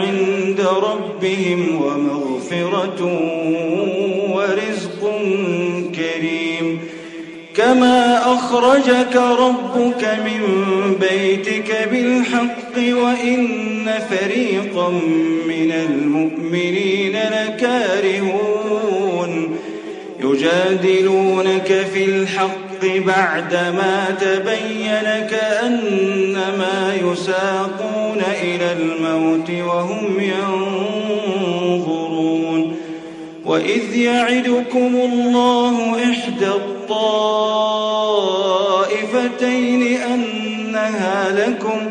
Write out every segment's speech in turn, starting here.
عند ربهم ومغفرة ورزق كريم. كما أخرجك ربك من بيتك بالحق وإن فريقا من المؤمنين لكارهون. يجادلونك في الحق بعدما تبين كأنما يساقون إلى الموت وهم ينظرون وإذ يعدكم الله إحدى الطائفتين أنها لكم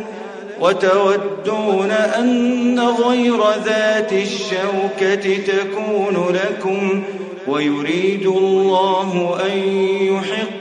وتودون أن غير ذات الشوكة تكون لكم ويريد الله أن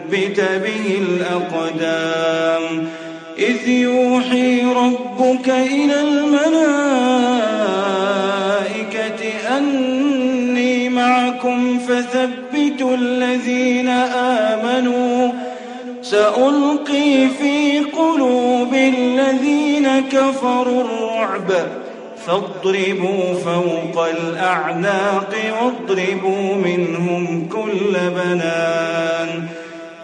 به الأقدام. إذ يوحي ربك إلى الملائكة أني معكم فثبتوا الذين آمنوا. سألقي في قلوب الذين كفروا الرعب. فاضربوا فوق الأعناق واضربوا منهم كل بنان.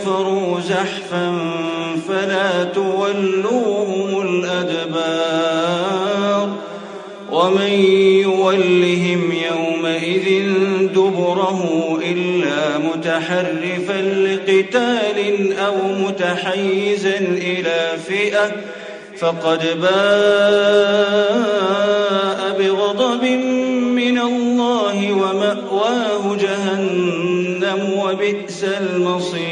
كفروا زحفا فلا تولوهم الأدبار ومن يولهم يومئذ دبره إلا متحرفا لقتال أو متحيزا إلى فئة فقد باء بغضب من الله ومأواه جهنم وبئس المصير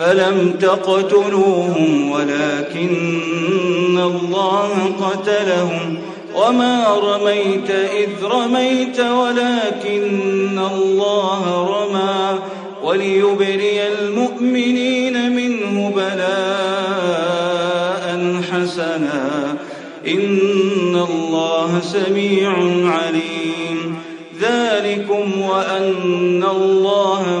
فلم تقتلوهم ولكن الله قتلهم وما رميت إذ رميت ولكن الله رمى وليبري المؤمنين منه بلاء حسنا إن الله سميع عليم ذلكم وأن الله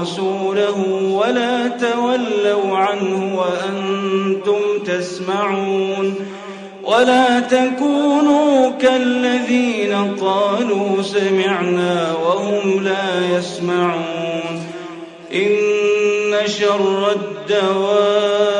ورسوله ولا تولوا عنه وأنتم تسمعون ولا تكونوا كالذين قالوا سمعنا وهم لا يسمعون إن شر الدواب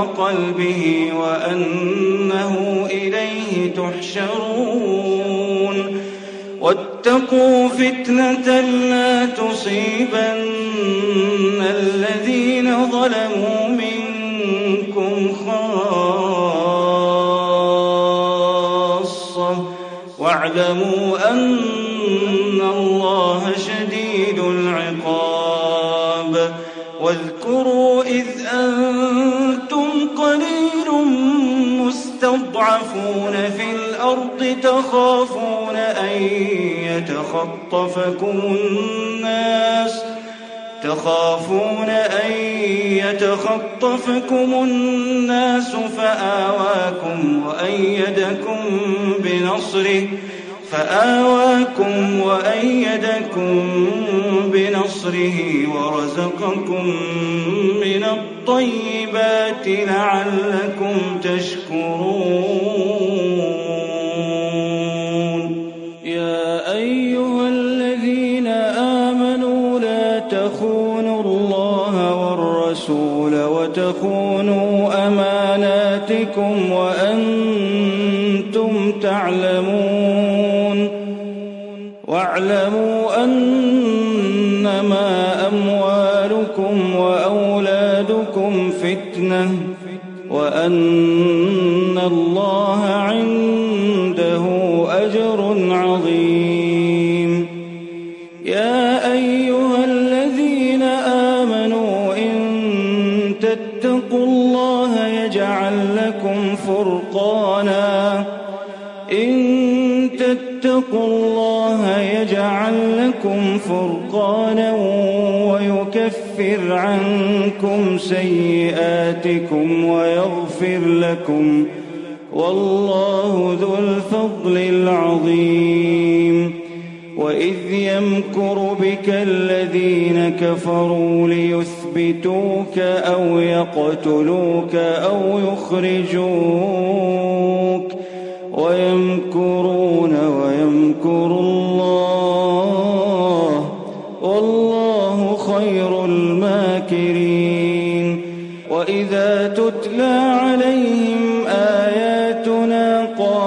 وقلبه وأنه إليه تحشرون. واتقوا فتنة لا تصيبن الذين ظلموا منكم خاصة. واعلموا أن الله شديد الأرض تخافون أن يتخطفكم الناس تخافون أن يتخطفكم الناس فآواكم وأيدكم بنصره فآواكم وأيدكم بنصره ورزقكم من الطيبات لعلكم تشكرون وأن الله عنده أجر عظيم. يا أيها الذين آمنوا إن تتقوا الله يجعل لكم فرقانا. إن تتقوا الله يجعل لكم فرقانا ويكفر عنكم سيئاتكم ويغفر لكم والله ذو الفضل العظيم. وإذ يمكر بك الذين كفروا ليثبتوك أو يقتلوك أو يخرجوك ويمكرون ويمكر الله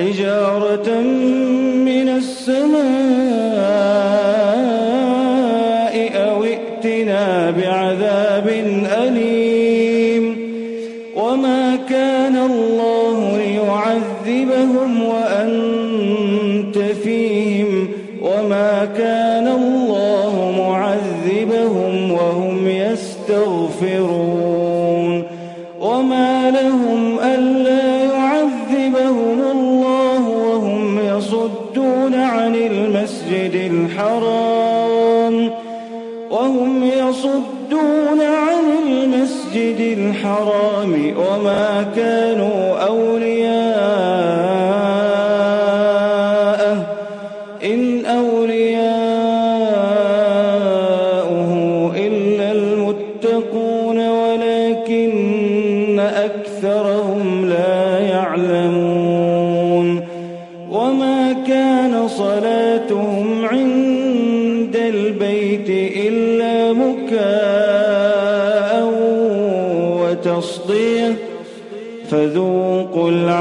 حجارة الحرام وما كانوا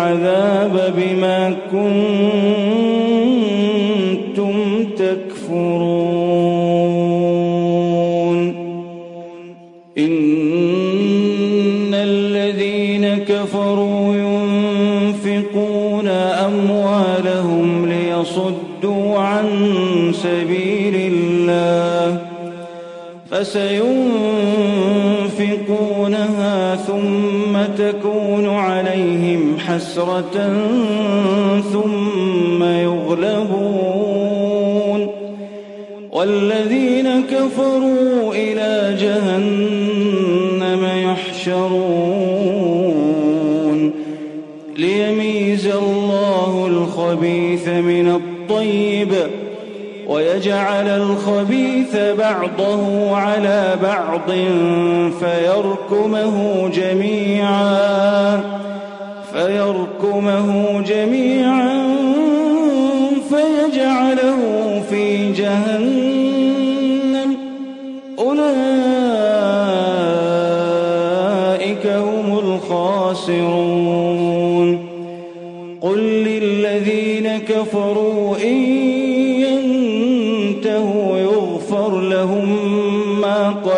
العذاب بما كنتم تكفرون. إن الذين كفروا ينفقون أموالهم ليصدوا عن سبيل الله فسينفقونها ثم تكون عليهم حسرة ثم يغلبون. والذين كفروا إلى جهنم يحشرون. ليميز الله الخبيث من الطيب. ويجعل الخبيث بعضه على بعض فيركمه جميعا فيركمه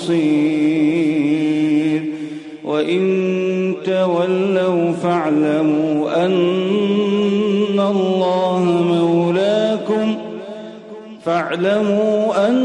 بصير وإن تولوا فاعلموا أن الله مولاكم فاعلموا أن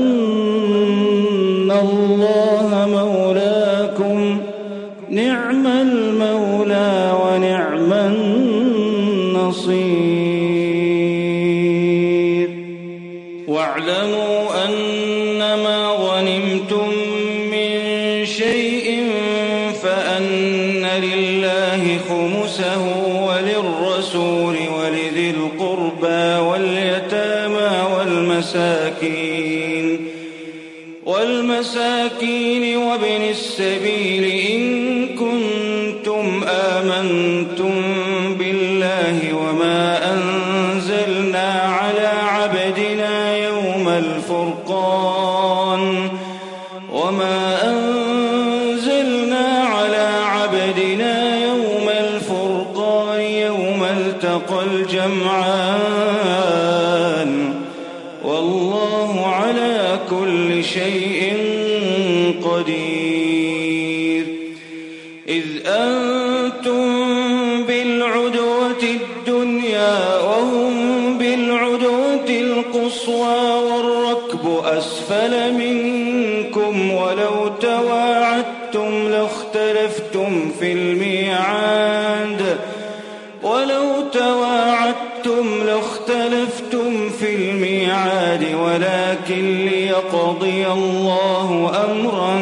السبيل إن الميعاد ولكن ليقضي الله أمرا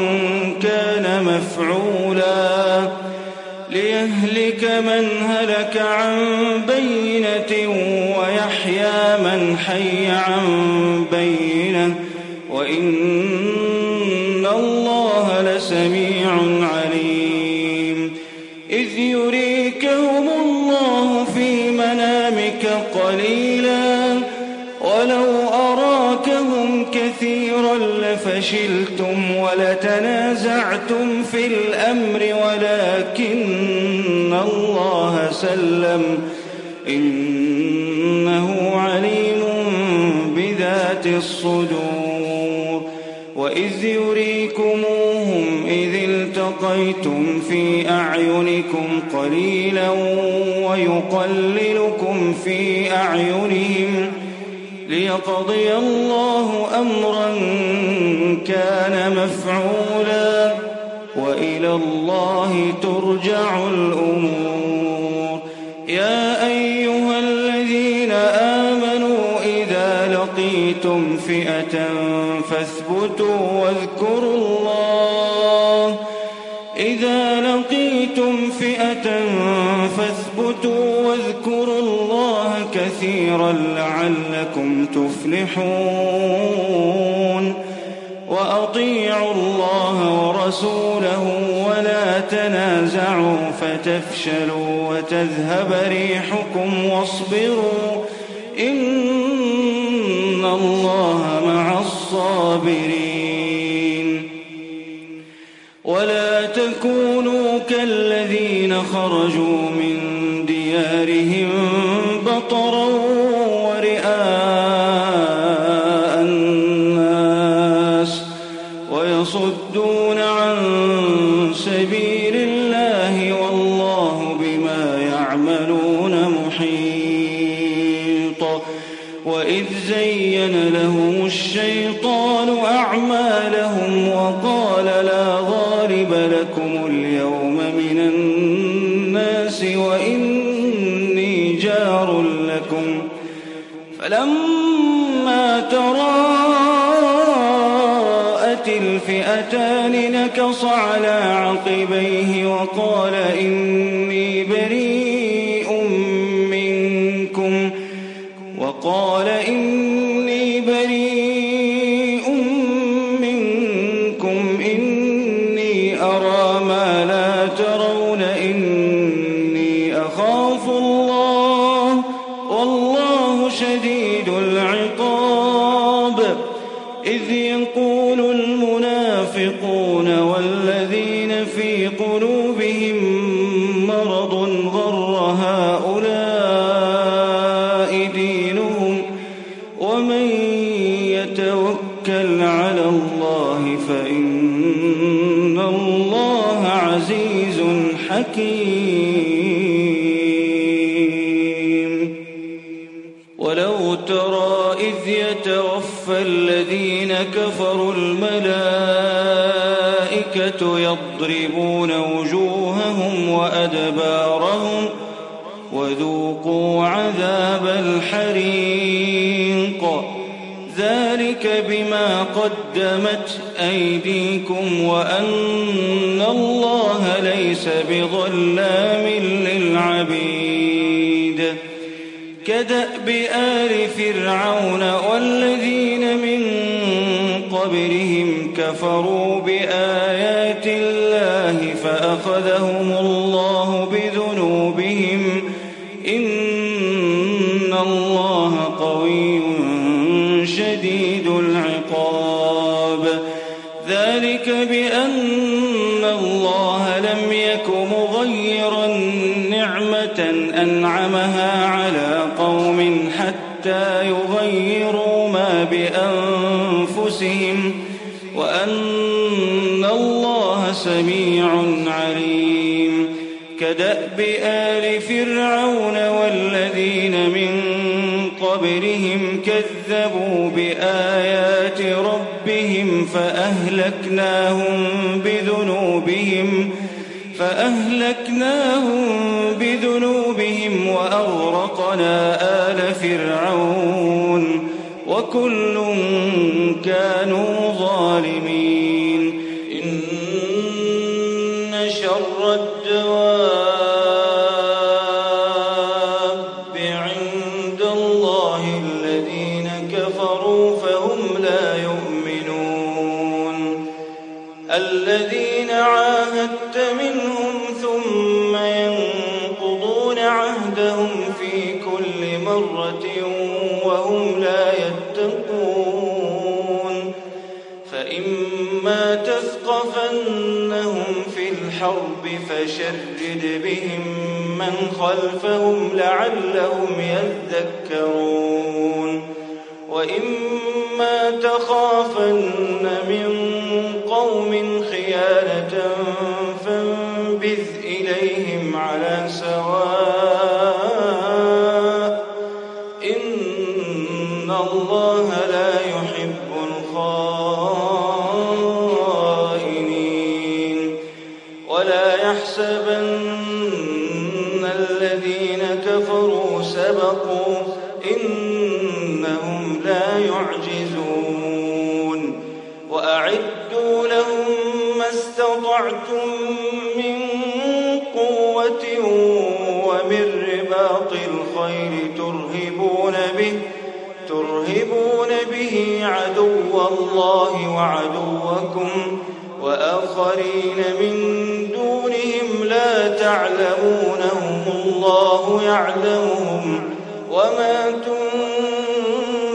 كان مفعولا. ليهلك من هلك عن بينة ويحيى من حي عن بينة. ولتنازعتم في الأمر ولكن الله سلم. إنه عليم بذات الصدور. وإذ يريكموهم إذ التقيتم في أعينكم قليلا ويقللكم في أعينهم. ليقضي الله أمرا كان مفعولا وإلى الله ترجع الأمور. يا أيها الذين آمنوا إذا لقيتم فئة فاثبتوا واذكروا الله. إذا لقيتم فئة فاثبتوا كثيرا لعلكم تفلحون. وأطيعوا الله ورسوله ولا تنازعوا فتفشلوا وتذهب ريحكم واصبروا. إن الله مع الصابرين. ولا تكونوا كالذين خرجوا الفئتان نكص على عقبيه وقال إني بريء منكم. وقال الذين كفروا الملائكة يضربون وجوههم وأدبارهم وذوقوا عذاب الحريق. ذلك بما قدمت أيديكم وأن الله ليس بظلام للعبيد. كدأب آل فرعون والذين كفروا بآيات الله فأخذهم الله بذنوبهم إن الله قوي شديد العقاب ذلك بأن الله لم يك مغيرا نعمة أنعمها على قوم حتى يغيروا ما بأنفسهم وأن الله سميع عليم. كدأب آل فرعون والذين من قبلهم كذبوا بآيات ربهم فأهلكناهم بذنوبهم فأهلكناهم بذنوبهم وأغرقنا آل فرعون وكل كانوا ظالمين. إن شر الدواب عند الله الذين كفروا فهم لا يؤمنون. الذين عاهدت منهم الحرب فشرد بهم من خلفهم لعلهم يذكرون. وإما تخافن من كفروا سبقوا إنهم لا يعجزون وأعدوا لهم ما استطعتم من قوة ومن رباط الخيل ترهبون به ترهبون به عدو الله وعدوكم وآخرين من دونهم لا تعلمونهم الله يعلمهم وما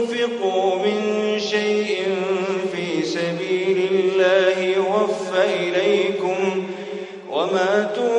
تنفقوا من شيء في سبيل الله يوفى إليكم وما تنفقوا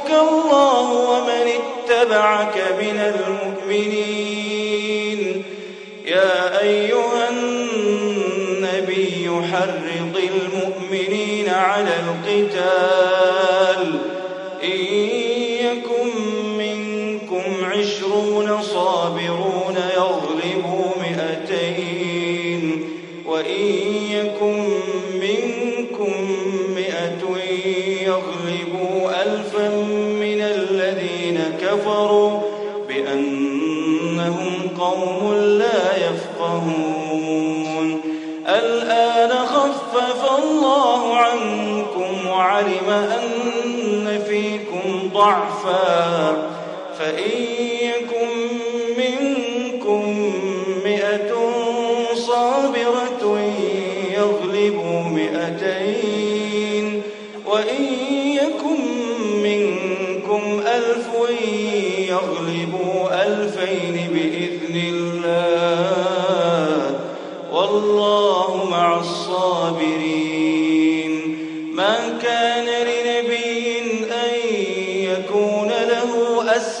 حسبك الله ومن اتبعك من المؤمنين. يا أيها النبي حرض المؤمنين على القتال. فإن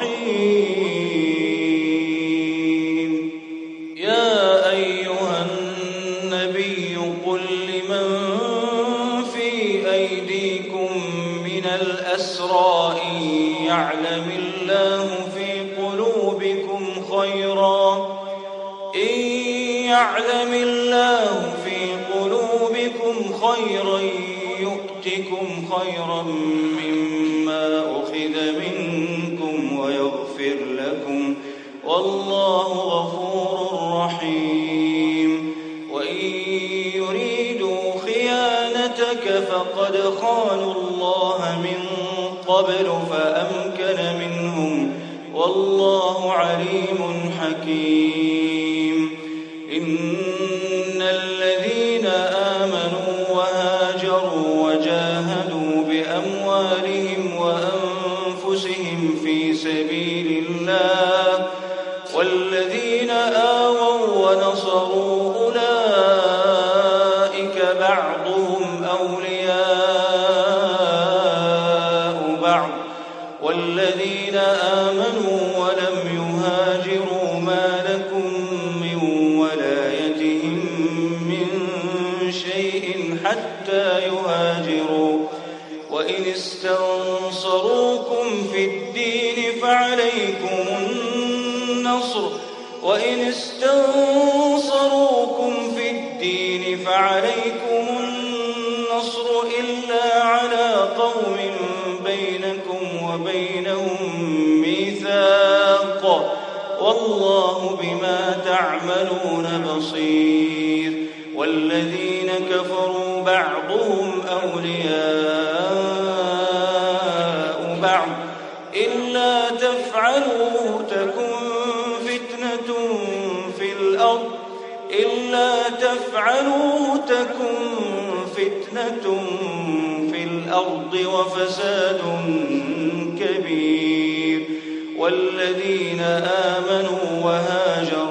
حين لقد خانوا الله من قبل فأمكن منهم والله عليم حكيم. في الدين فعليكم النصر وإن استنصروكم في الدين فعليكم النصر إلا على قوم بينكم وبينهم ميثاق. والله بما تعملون بصير. والذين كفروا بعضهم أولياء فجعلوه تكن فتنة في الأرض وفساد كبير والذين آمنوا وهاجروا